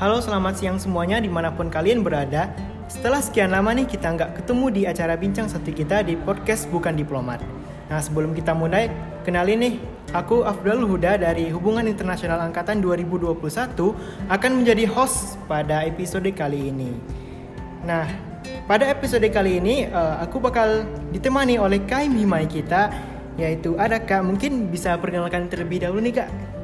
Halo selamat siang semuanya di mana pun kalian berada. Setelah sekian lama nih kita nggak ketemu di acara bincang satu kita di podcast Bukan Diplomat. Nah sebelum kita mulai, kenalin nih Aku Afdal Huda dari Hubungan Internasional Angkatan 2021 akan menjadi host pada episode kali ini. Nah pada episode kali ini eh, aku bakal ditemani oleh Kaim Himai kita yaitu ada Kak mungkin bisa perkenalkan terlebih dahulu nih Kak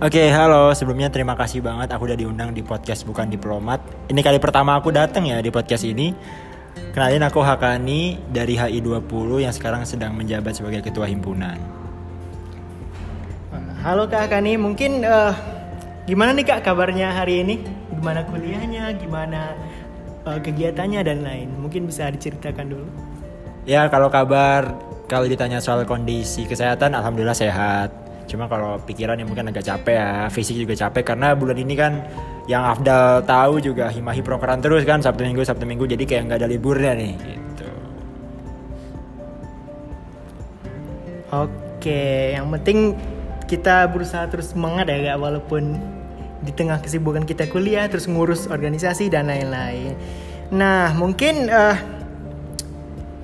Oke, halo. Sebelumnya terima kasih banget aku udah diundang di podcast Bukan Diplomat. Ini kali pertama aku datang ya di podcast ini. Kenalin aku Hakani dari HI20 yang sekarang sedang menjabat sebagai ketua himpunan. Halo Kak Kani, mungkin eh, gimana nih Kak kabarnya hari ini? Gimana kuliahnya, gimana eh, kegiatannya dan lain? Mungkin bisa diceritakan dulu. Ya, kalau kabar kalau ditanya soal kondisi kesehatan alhamdulillah sehat. Cuma kalau pikiran yang mungkin agak capek ya, fisik juga capek karena bulan ini kan yang Afdal tahu juga himahi prokeran terus kan Sabtu Minggu Sabtu Minggu jadi kayak nggak ada liburnya nih gitu. Oke, yang penting kita berusaha terus semangat ya walaupun di tengah kesibukan kita kuliah terus ngurus organisasi dan lain-lain. Nah, mungkin eh,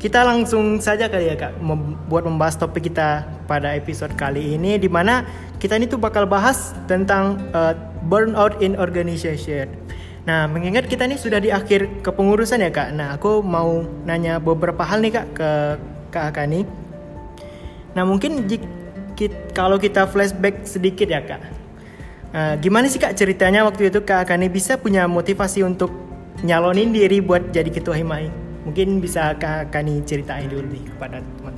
kita langsung saja kali ya Kak membuat membahas topik kita pada episode kali ini di mana kita ini tuh bakal bahas tentang eh, burnout in organization. Nah, mengingat kita ini sudah di akhir kepengurusan ya Kak. Nah, aku mau nanya beberapa hal nih Kak ke Kak Akani. Nah mungkin jik- kit- kalau kita flashback sedikit ya kak, Nah, gimana sih kak ceritanya waktu itu kak Akani bisa punya motivasi untuk nyalonin diri buat jadi ketua himai? Mungkin bisa kak Akani ceritain dulu nih kepada teman-teman.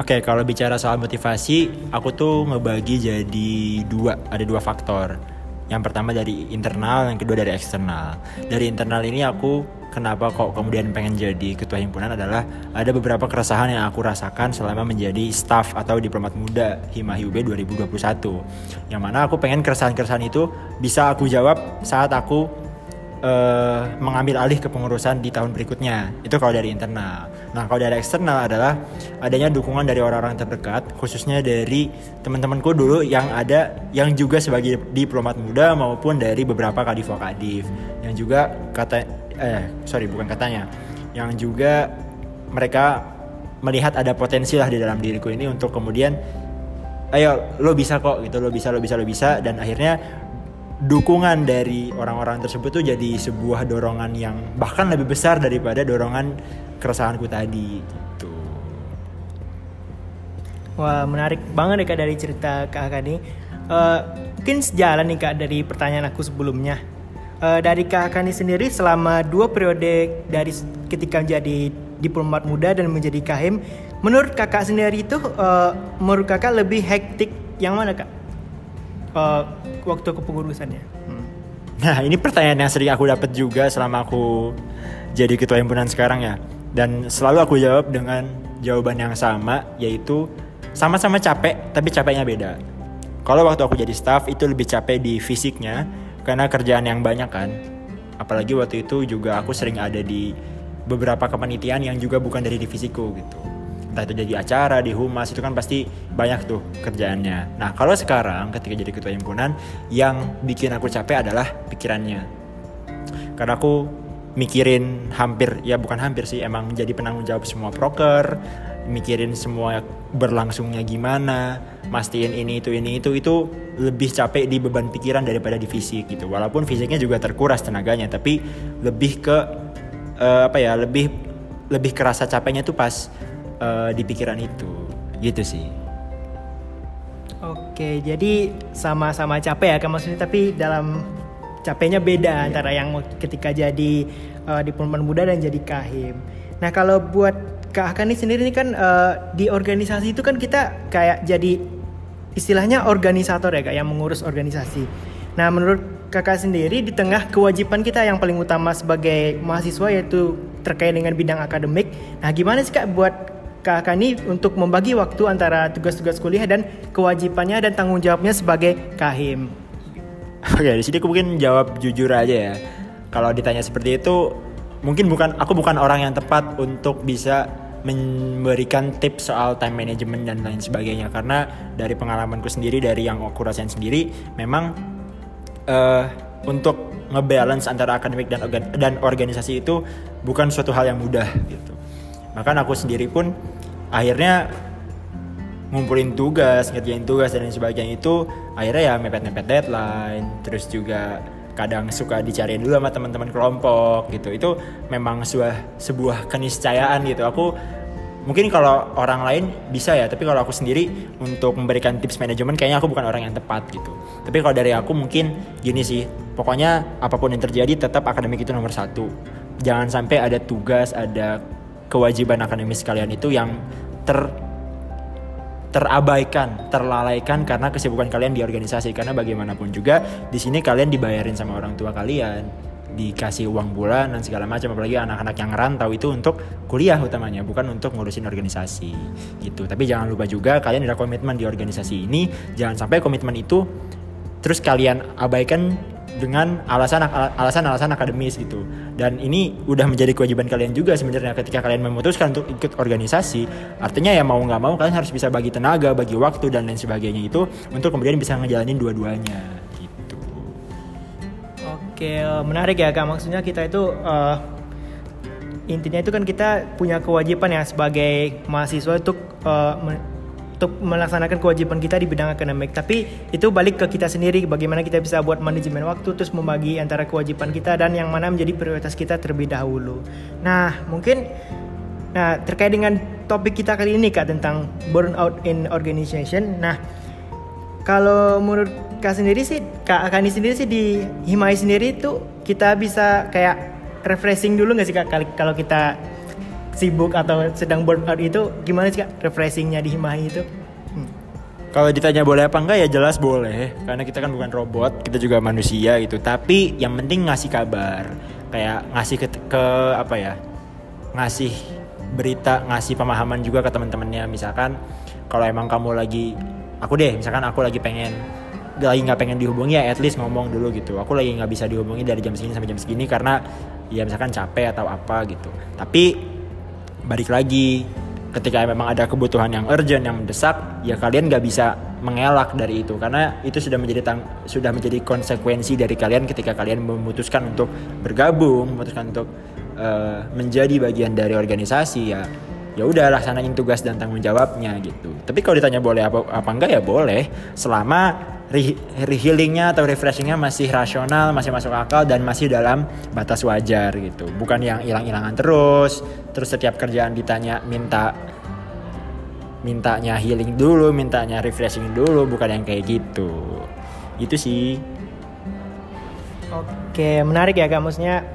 Oke, kalau bicara soal motivasi, aku tuh ngebagi jadi dua, ada dua faktor. Yang pertama dari internal, yang kedua dari eksternal. Dari internal ini aku kenapa kok kemudian pengen jadi ketua himpunan adalah ada beberapa keresahan yang aku rasakan selama menjadi staff atau diplomat muda Himahi UB 2021. Yang mana aku pengen keresahan-keresahan itu bisa aku jawab saat aku eh, mengambil alih kepengurusan di tahun berikutnya. Itu kalau dari internal. Nah, kalau dari eksternal adalah adanya dukungan dari orang-orang terdekat, khususnya dari teman-temanku dulu yang ada yang juga sebagai diplomat muda maupun dari beberapa kadif kadif yang juga kata eh sorry bukan katanya, yang juga mereka melihat ada potensi lah di dalam diriku ini untuk kemudian ayo lo bisa kok gitu lo bisa lo bisa lo bisa dan akhirnya dukungan dari orang-orang tersebut tuh jadi sebuah dorongan yang bahkan lebih besar daripada dorongan keresahanku tadi gitu. Wah menarik banget nih kak dari cerita kak Akani. Eh, mungkin sejalan nih kak dari pertanyaan aku sebelumnya. Eh, dari kak Akani sendiri selama dua periode dari ketika menjadi diplomat muda dan menjadi kahim, menurut kakak sendiri itu eh, menurut kakak lebih hektik yang mana kak? Eh, waktu kepengurusannya. Hmm. Nah ini pertanyaan yang sering aku dapat juga selama aku jadi ketua himpunan sekarang ya. Dan selalu aku jawab dengan jawaban yang sama yaitu sama-sama capek tapi capeknya beda. Kalau waktu aku jadi staff itu lebih capek di fisiknya karena kerjaan yang banyak kan. Apalagi waktu itu juga aku sering ada di beberapa kepanitiaan yang juga bukan dari divisiku gitu. Entah itu jadi acara, di humas itu kan pasti banyak tuh kerjaannya. Nah kalau sekarang ketika jadi ketua himpunan yang bikin aku capek adalah pikirannya. Karena aku mikirin hampir ya bukan hampir sih emang jadi penanggung jawab semua proker, mikirin semua berlangsungnya gimana, mastiin ini itu ini itu itu lebih capek di beban pikiran daripada di fisik gitu. Walaupun fisiknya juga terkuras tenaganya, tapi lebih ke eh, apa ya lebih lebih kerasa capeknya tuh pas eh, di pikiran itu gitu sih. Oke, jadi sama-sama capek ya kan maksudnya tapi dalam capeknya beda antara yang ketika jadi uh, diplomat muda dan jadi kahim. Nah, kalau buat Kak Hakani sendiri ini kan eh, di organisasi itu kan kita kayak jadi istilahnya organisator ya Kak yang mengurus organisasi. Nah, menurut Kakak sendiri di tengah kewajiban kita yang paling utama sebagai mahasiswa yaitu terkait dengan bidang akademik. Nah, gimana sih Kak buat Kak Kani untuk membagi waktu antara tugas-tugas kuliah dan kewajibannya dan tanggung jawabnya sebagai kahim. Oke, di sini aku mungkin jawab jujur aja ya. Kalau ditanya seperti itu, mungkin bukan aku bukan orang yang tepat untuk bisa memberikan tips soal time management dan lain sebagainya karena dari pengalamanku sendiri dari yang aku rasain sendiri memang eh, untuk ngebalance antara akademik dan organ dan organisasi itu bukan suatu hal yang mudah gitu. Bahkan aku sendiri pun akhirnya ngumpulin tugas, ngerjain tugas dan lain sebagainya itu akhirnya ya mepet-mepet deadline, terus juga kadang suka dicariin dulu sama teman-teman kelompok gitu. Itu memang sebuah sebuah keniscayaan gitu. Aku mungkin kalau orang lain bisa ya tapi kalau aku sendiri untuk memberikan tips manajemen kayaknya aku bukan orang yang tepat gitu tapi kalau dari aku mungkin gini sih pokoknya apa pun yang terjadi tetap akademik itu nomor satu jangan sampai ada tugas ada kewajiban akademis kalian itu yang ter terabaikan, terlalaikan karena kesibukan kalian di organisasi. Karena bagaimanapun juga di sini kalian dibayarin sama orang tua kalian dikasih uang bulan dan segala macam. Apalagi anak-anak yang rantau itu untuk kuliah utamanya bukan untuk ngurusin organisasi. Gitu. Tapi jangan lupa juga kalian ada komitmen di organisasi ini. Jangan sampai komitmen itu terus kalian abaikan dengan alasan alasan-alasan akademis gitu. Dan ini udah menjadi kewajiban kalian juga sebenarnya ketika kalian memutuskan untuk ikut organisasi. Artinya ya mau nggak mau kalian harus bisa bagi tenaga, bagi waktu dan lain sebagainya itu untuk kemudian bisa ngejalanin dua-duanya gitu. Oke, eh, menarik ya Kak. Maksudnya kita itu uh, intinya itu kan kita punya kewajiban ya sebagai mahasiswa untuk uh, untuk melaksanakan kewajiban kita di bidang akademik. Tapi itu balik ke kita sendiri bagaimana kita bisa buat manajemen waktu terus membagi antara kewajiban kita dan yang mana menjadi prioritas kita terlebih dahulu. Nah, mungkin nah terkait dengan topik kita kali ini Kak tentang burnout in organization. Nah, kalau menurut Kak sendiri sih, Kak Akani sendiri sih di Himai sendiri itu kita bisa kayak refreshing dulu nggak sih Kak kalau kita sibuk atau sedang burnout itu gimana sih kak refreshingnya di Himahi itu? Hmm. Kalau ditanya boleh apa enggak ya jelas boleh. Karena kita kan bukan robot kita juga manusia gitu. Tapi yang penting ngasih kabar. Kayak ngasih ke, ke apa ya ngasih berita ngasih pemahaman juga ke teman-temannya. Misalkan kalau emang kamu lagi aku deh misalkan aku lagi pengen lagi nggak pengen dihubungi ya at least ngomong dulu gitu. Aku lagi nggak bisa dihubungi dari jam segini sampai jam segini karena ya misalkan capek atau apa gitu. Tapi balik lagi. Ketika memang ada kebutuhan yang urgent yang mendesak ya kalian nggak bisa mengelak dari itu. Karena itu sudah menjadi tang sudah menjadi konsekuensi dari kalian ketika kalian memutuskan untuk bergabung memutuskan untuk uh, menjadi bagian dari organisasi ya ya udah laksanain tugas dan tanggung jawabnya gitu. Tapi kalau ditanya boleh apa apa enggak ya boleh. Selama re, healingnya atau refreshingnya masih rasional, masih masuk akal dan masih dalam batas wajar gitu. Bukan yang hilang-hilangan terus, terus setiap kerjaan ditanya minta mintanya healing dulu, mintanya refreshing dulu, bukan yang kayak gitu. Itu sih. Oke, menarik ya kak. Maksudnya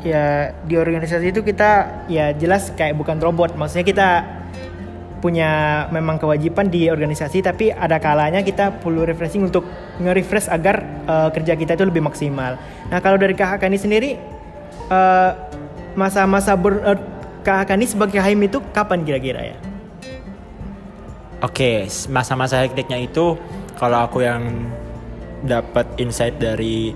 ya di organisasi itu kita ya jelas kayak bukan robot. Maksudnya kita punya memang kewajiban di organisasi tapi ada kalanya kita perlu refreshing untuk nge-refresh agar uh, kerja kita itu lebih maksimal. Nah, kalau dari KHK ini sendiri uh, masa-masa ber uh, KHK ini sebagai HIM itu kapan kira-kira ya? Oke, okay, masa-masa hektiknya itu kalau aku yang dapat insight dari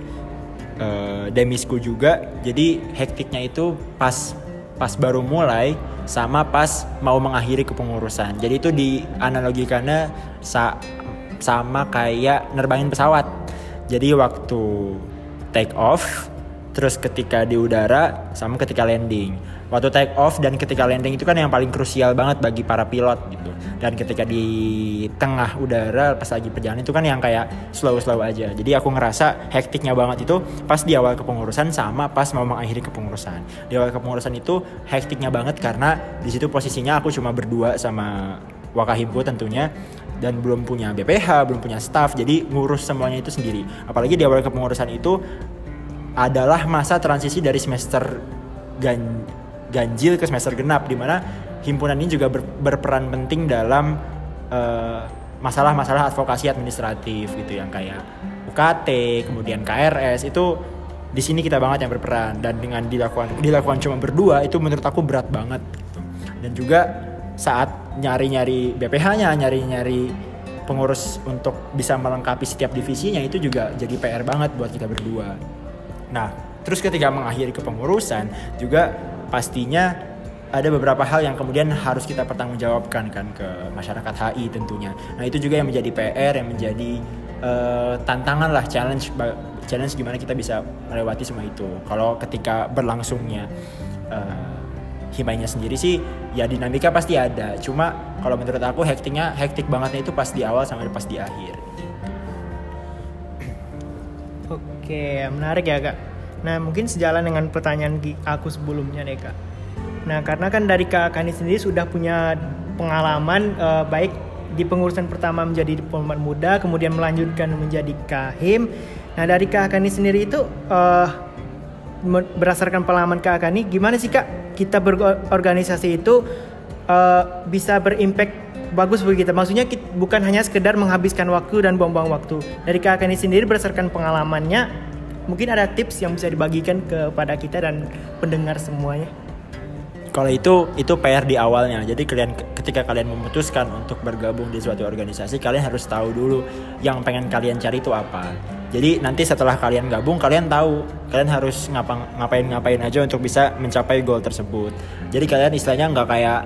uh, demisku juga, jadi hektiknya itu pas pas baru mulai sama pas mau mengakhiri kepengurusan. Jadi itu dianalogikannya sa sama kayak nerbangin pesawat. Jadi waktu take off, terus ketika di udara, sama ketika landing waktu take off dan ketika landing itu kan yang paling krusial banget bagi para pilot gitu dan ketika di tengah udara pas lagi perjalanan itu kan yang kayak slow slow aja. Jadi aku ngerasa hektiknya banget itu pas di awal kepengurusan sama pas mau mengakhiri kepengurusan. Di awal kepengurusan itu hektiknya banget karena di situ posisinya aku cuma berdua sama wakahimku tentunya. Dan belum punya BPH, belum punya staff, jadi ngurus semuanya itu sendiri. Apalagi di awal kepengurusan itu adalah masa transisi dari semester gan ganjil ke semester genap di mana himpunan ini juga ber, berperan penting dalam eh, masalah-masalah advokasi administratif gitu yang kayak UKT, kemudian KRS itu di sini kita banget yang berperan dan dengan dilakukan dilakukan cuma berdua itu menurut aku berat banget gitu. Dan juga saat nyari-nyari BPH-nya, nyari-nyari pengurus untuk bisa melengkapi setiap divisinya itu juga jadi PR banget buat kita berdua. Nah, terus ketika mengakhiri kepengurusan juga pastinya ada beberapa hal yang kemudian harus kita pertanggungjawabkan kan ke masyarakat HI tentunya. Nah itu juga yang menjadi PR yang menjadi uh, tantangan lah challenge challenge gimana kita bisa melewati semua itu. Kalau ketika berlangsungnya uh, himainya sendiri sih ya dinamika pasti ada. Cuma kalau menurut aku hektiknya hektik bangetnya itu pas di awal sama pas di akhir. Oke menarik ya kak. Nah mungkin sejalan dengan pertanyaan aku sebelumnya deh kak nah karena kan dari kak Kani sendiri sudah punya pengalaman uh, baik di pengurusan pertama menjadi diplomat muda, kemudian melanjutkan menjadi kahim. Nah dari Kak Kani sendiri itu uh, berdasarkan pengalaman Kak Kani, gimana sih Kak kita berorganisasi itu uh, bisa berimpact bagus bagi kita. Maksudnya kita, bukan hanya sekedar menghabiskan waktu dan buang-buang waktu. Dari Kak Kani sendiri berdasarkan pengalamannya, mungkin ada tips yang bisa dibagikan kepada kita dan pendengar semuanya. Kalau itu itu PR di awalnya. Jadi kalian ketika kalian memutuskan untuk bergabung di suatu organisasi, kalian harus tahu dulu yang pengen kalian cari itu apa. Jadi nanti setelah kalian gabung, kalian tahu kalian harus ngapain ngapain aja untuk bisa mencapai goal tersebut. Jadi kalian istilahnya nggak kayak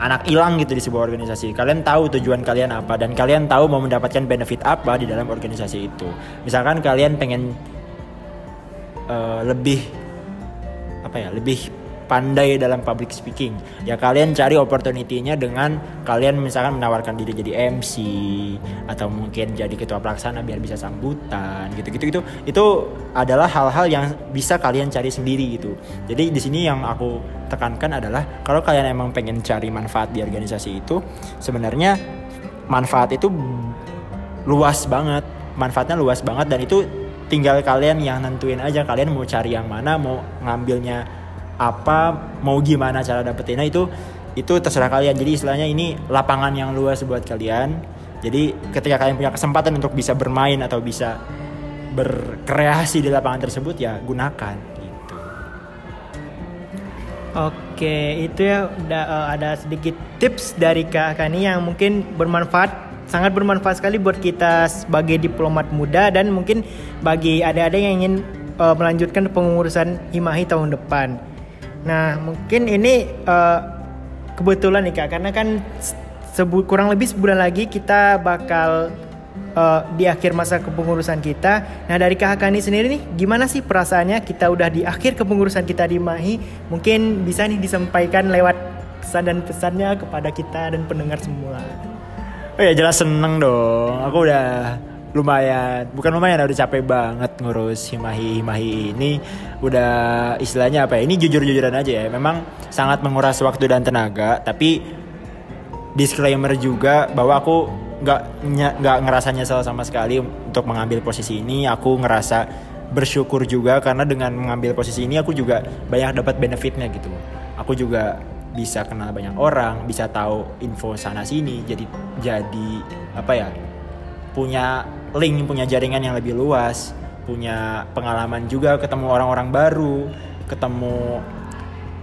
anak hilang gitu di sebuah organisasi. Kalian tahu tujuan kalian apa dan kalian tahu mau mendapatkan benefit apa di dalam organisasi itu. Misalkan kalian pengen uh, lebih apa ya, lebih pandai dalam public speaking. Ya kalian cari opportunity-nya dengan kalian misalkan menawarkan diri jadi MC atau mungkin jadi ketua pelaksana biar bisa sambutan gitu-gitu itu itu adalah hal-hal yang bisa kalian cari sendiri gitu. Jadi di sini yang aku tekankan adalah kalau kalian emang pengen cari manfaat di organisasi itu sebenarnya manfaat itu luas banget. Manfaatnya luas banget dan itu tinggal kalian yang nentuin aja kalian mau cari yang mana mau ngambilnya apa mau gimana cara dapetinnya itu itu terserah kalian. Jadi istilahnya ini lapangan yang luas buat kalian. Jadi ketika kalian punya kesempatan untuk bisa bermain atau bisa berkreasi di lapangan tersebut ya gunakan gitu. Oke itu ya udah uh, ada sedikit tips dari kak Kani yang mungkin bermanfaat sangat bermanfaat sekali buat kita sebagai diplomat muda dan mungkin bagi adik-adik yang ingin uh, melanjutkan pengurusan Himahi tahun depan. Nah, mungkin ini uh, kebetulan nih Kak, karena kan sebu kurang lebih sebulan lagi kita bakal uh, di akhir masa kepengurusan kita. Nah, dari Kak Hakani sendiri nih, gimana sih perasaannya kita udah di akhir kepengurusan kita di Mahi? Mungkin bisa nih disampaikan lewat pesan dan pesannya kepada kita dan pendengar semua. Oh ya jelas seneng dong. Aku udah lumayan. Bukan lumayan udah capek banget ngurus himahi himahi ini. Udah istilahnya apa ya ini jujur jujuran aja ya. Memang sangat menguras waktu dan tenaga tapi disclaimer juga bahwa aku nggak nggak ngerasa nyesel sama sekali untuk mengambil posisi ini. Aku ngerasa bersyukur juga karena dengan mengambil posisi ini aku juga banyak dapat benefitnya gitu. Aku juga bisa kenal banyak orang bisa tahu info sana sini jadi jadi apa ya punya link, punya jaringan yang lebih luas, punya pengalaman juga ketemu orang-orang baru, ketemu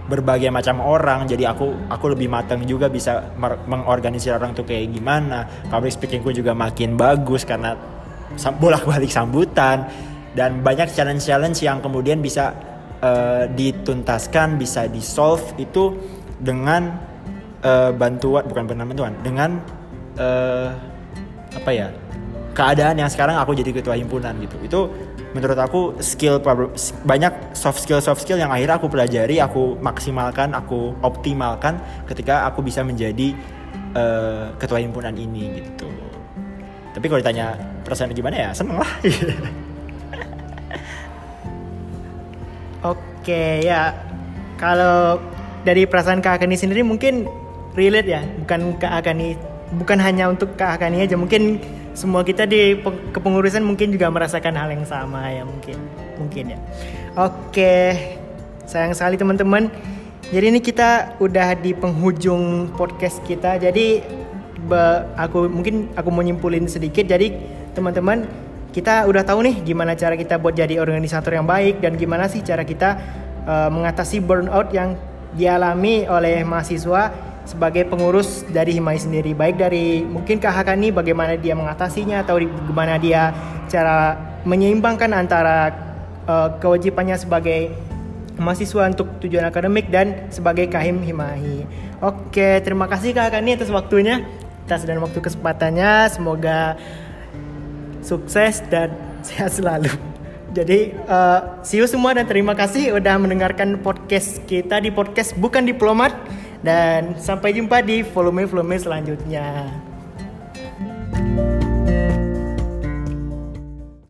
berbagai macam orang. Jadi aku aku lebih matang juga bisa mengorganisir orang tuh kayak gimana. Public speakingku juga makin bagus karena bolak balik sambutan. Dan banyak challenge challenge yang kemudian bisa uh, dituntaskan bisa di solve itu dengan uh, bantuan bukan benar bantuan dengan uh, apa ya keadaan yang sekarang aku jadi ketua himpunan gitu. Itu menurut aku skill banyak soft skill soft skill yang akhirnya aku pelajari aku maksimalkan aku optimalkan ketika aku bisa menjadi uh, ketua himpunan ini gitu. Tapi kalau ditanya perasaan gimana ya seneng lah. Oke ya. Kalau dari perasaan Kak Akani sendiri mungkin relate ya. Bukan Kak Akani bukan hanya untuk Kak Akani aja. Mungkin semua kita di kepengurusan mungkin juga merasakan hal yang sama ya mungkin mungkin ya. Oke sayang sekali teman-teman. Jadi ini kita udah di penghujung podcast kita. Jadi aku mungkin aku mau nyimpulin sedikit. Jadi teman-teman kita udah tahu nih gimana cara kita buat jadi organisator yang baik dan gimana sih cara kita uh, mengatasi burnout yang dialami oleh mahasiswa sebagai pengurus dari Himai sendiri baik dari mungkin Kak Hakani bagaimana dia mengatasinya atau bagaimana dia cara menyeimbangkan antara uh, kewajibannya sebagai mahasiswa untuk tujuan akademik dan sebagai kahim Himahi. Oke, terima kasih Kak Hakani atas waktunya, atas dan waktu kesempatannya. Semoga sukses dan sehat selalu. Jadi uh, see you semua dan terima kasih udah mendengarkan podcast kita di podcast bukan diplomat dan sampai jumpa di volume-volume selanjutnya. thank you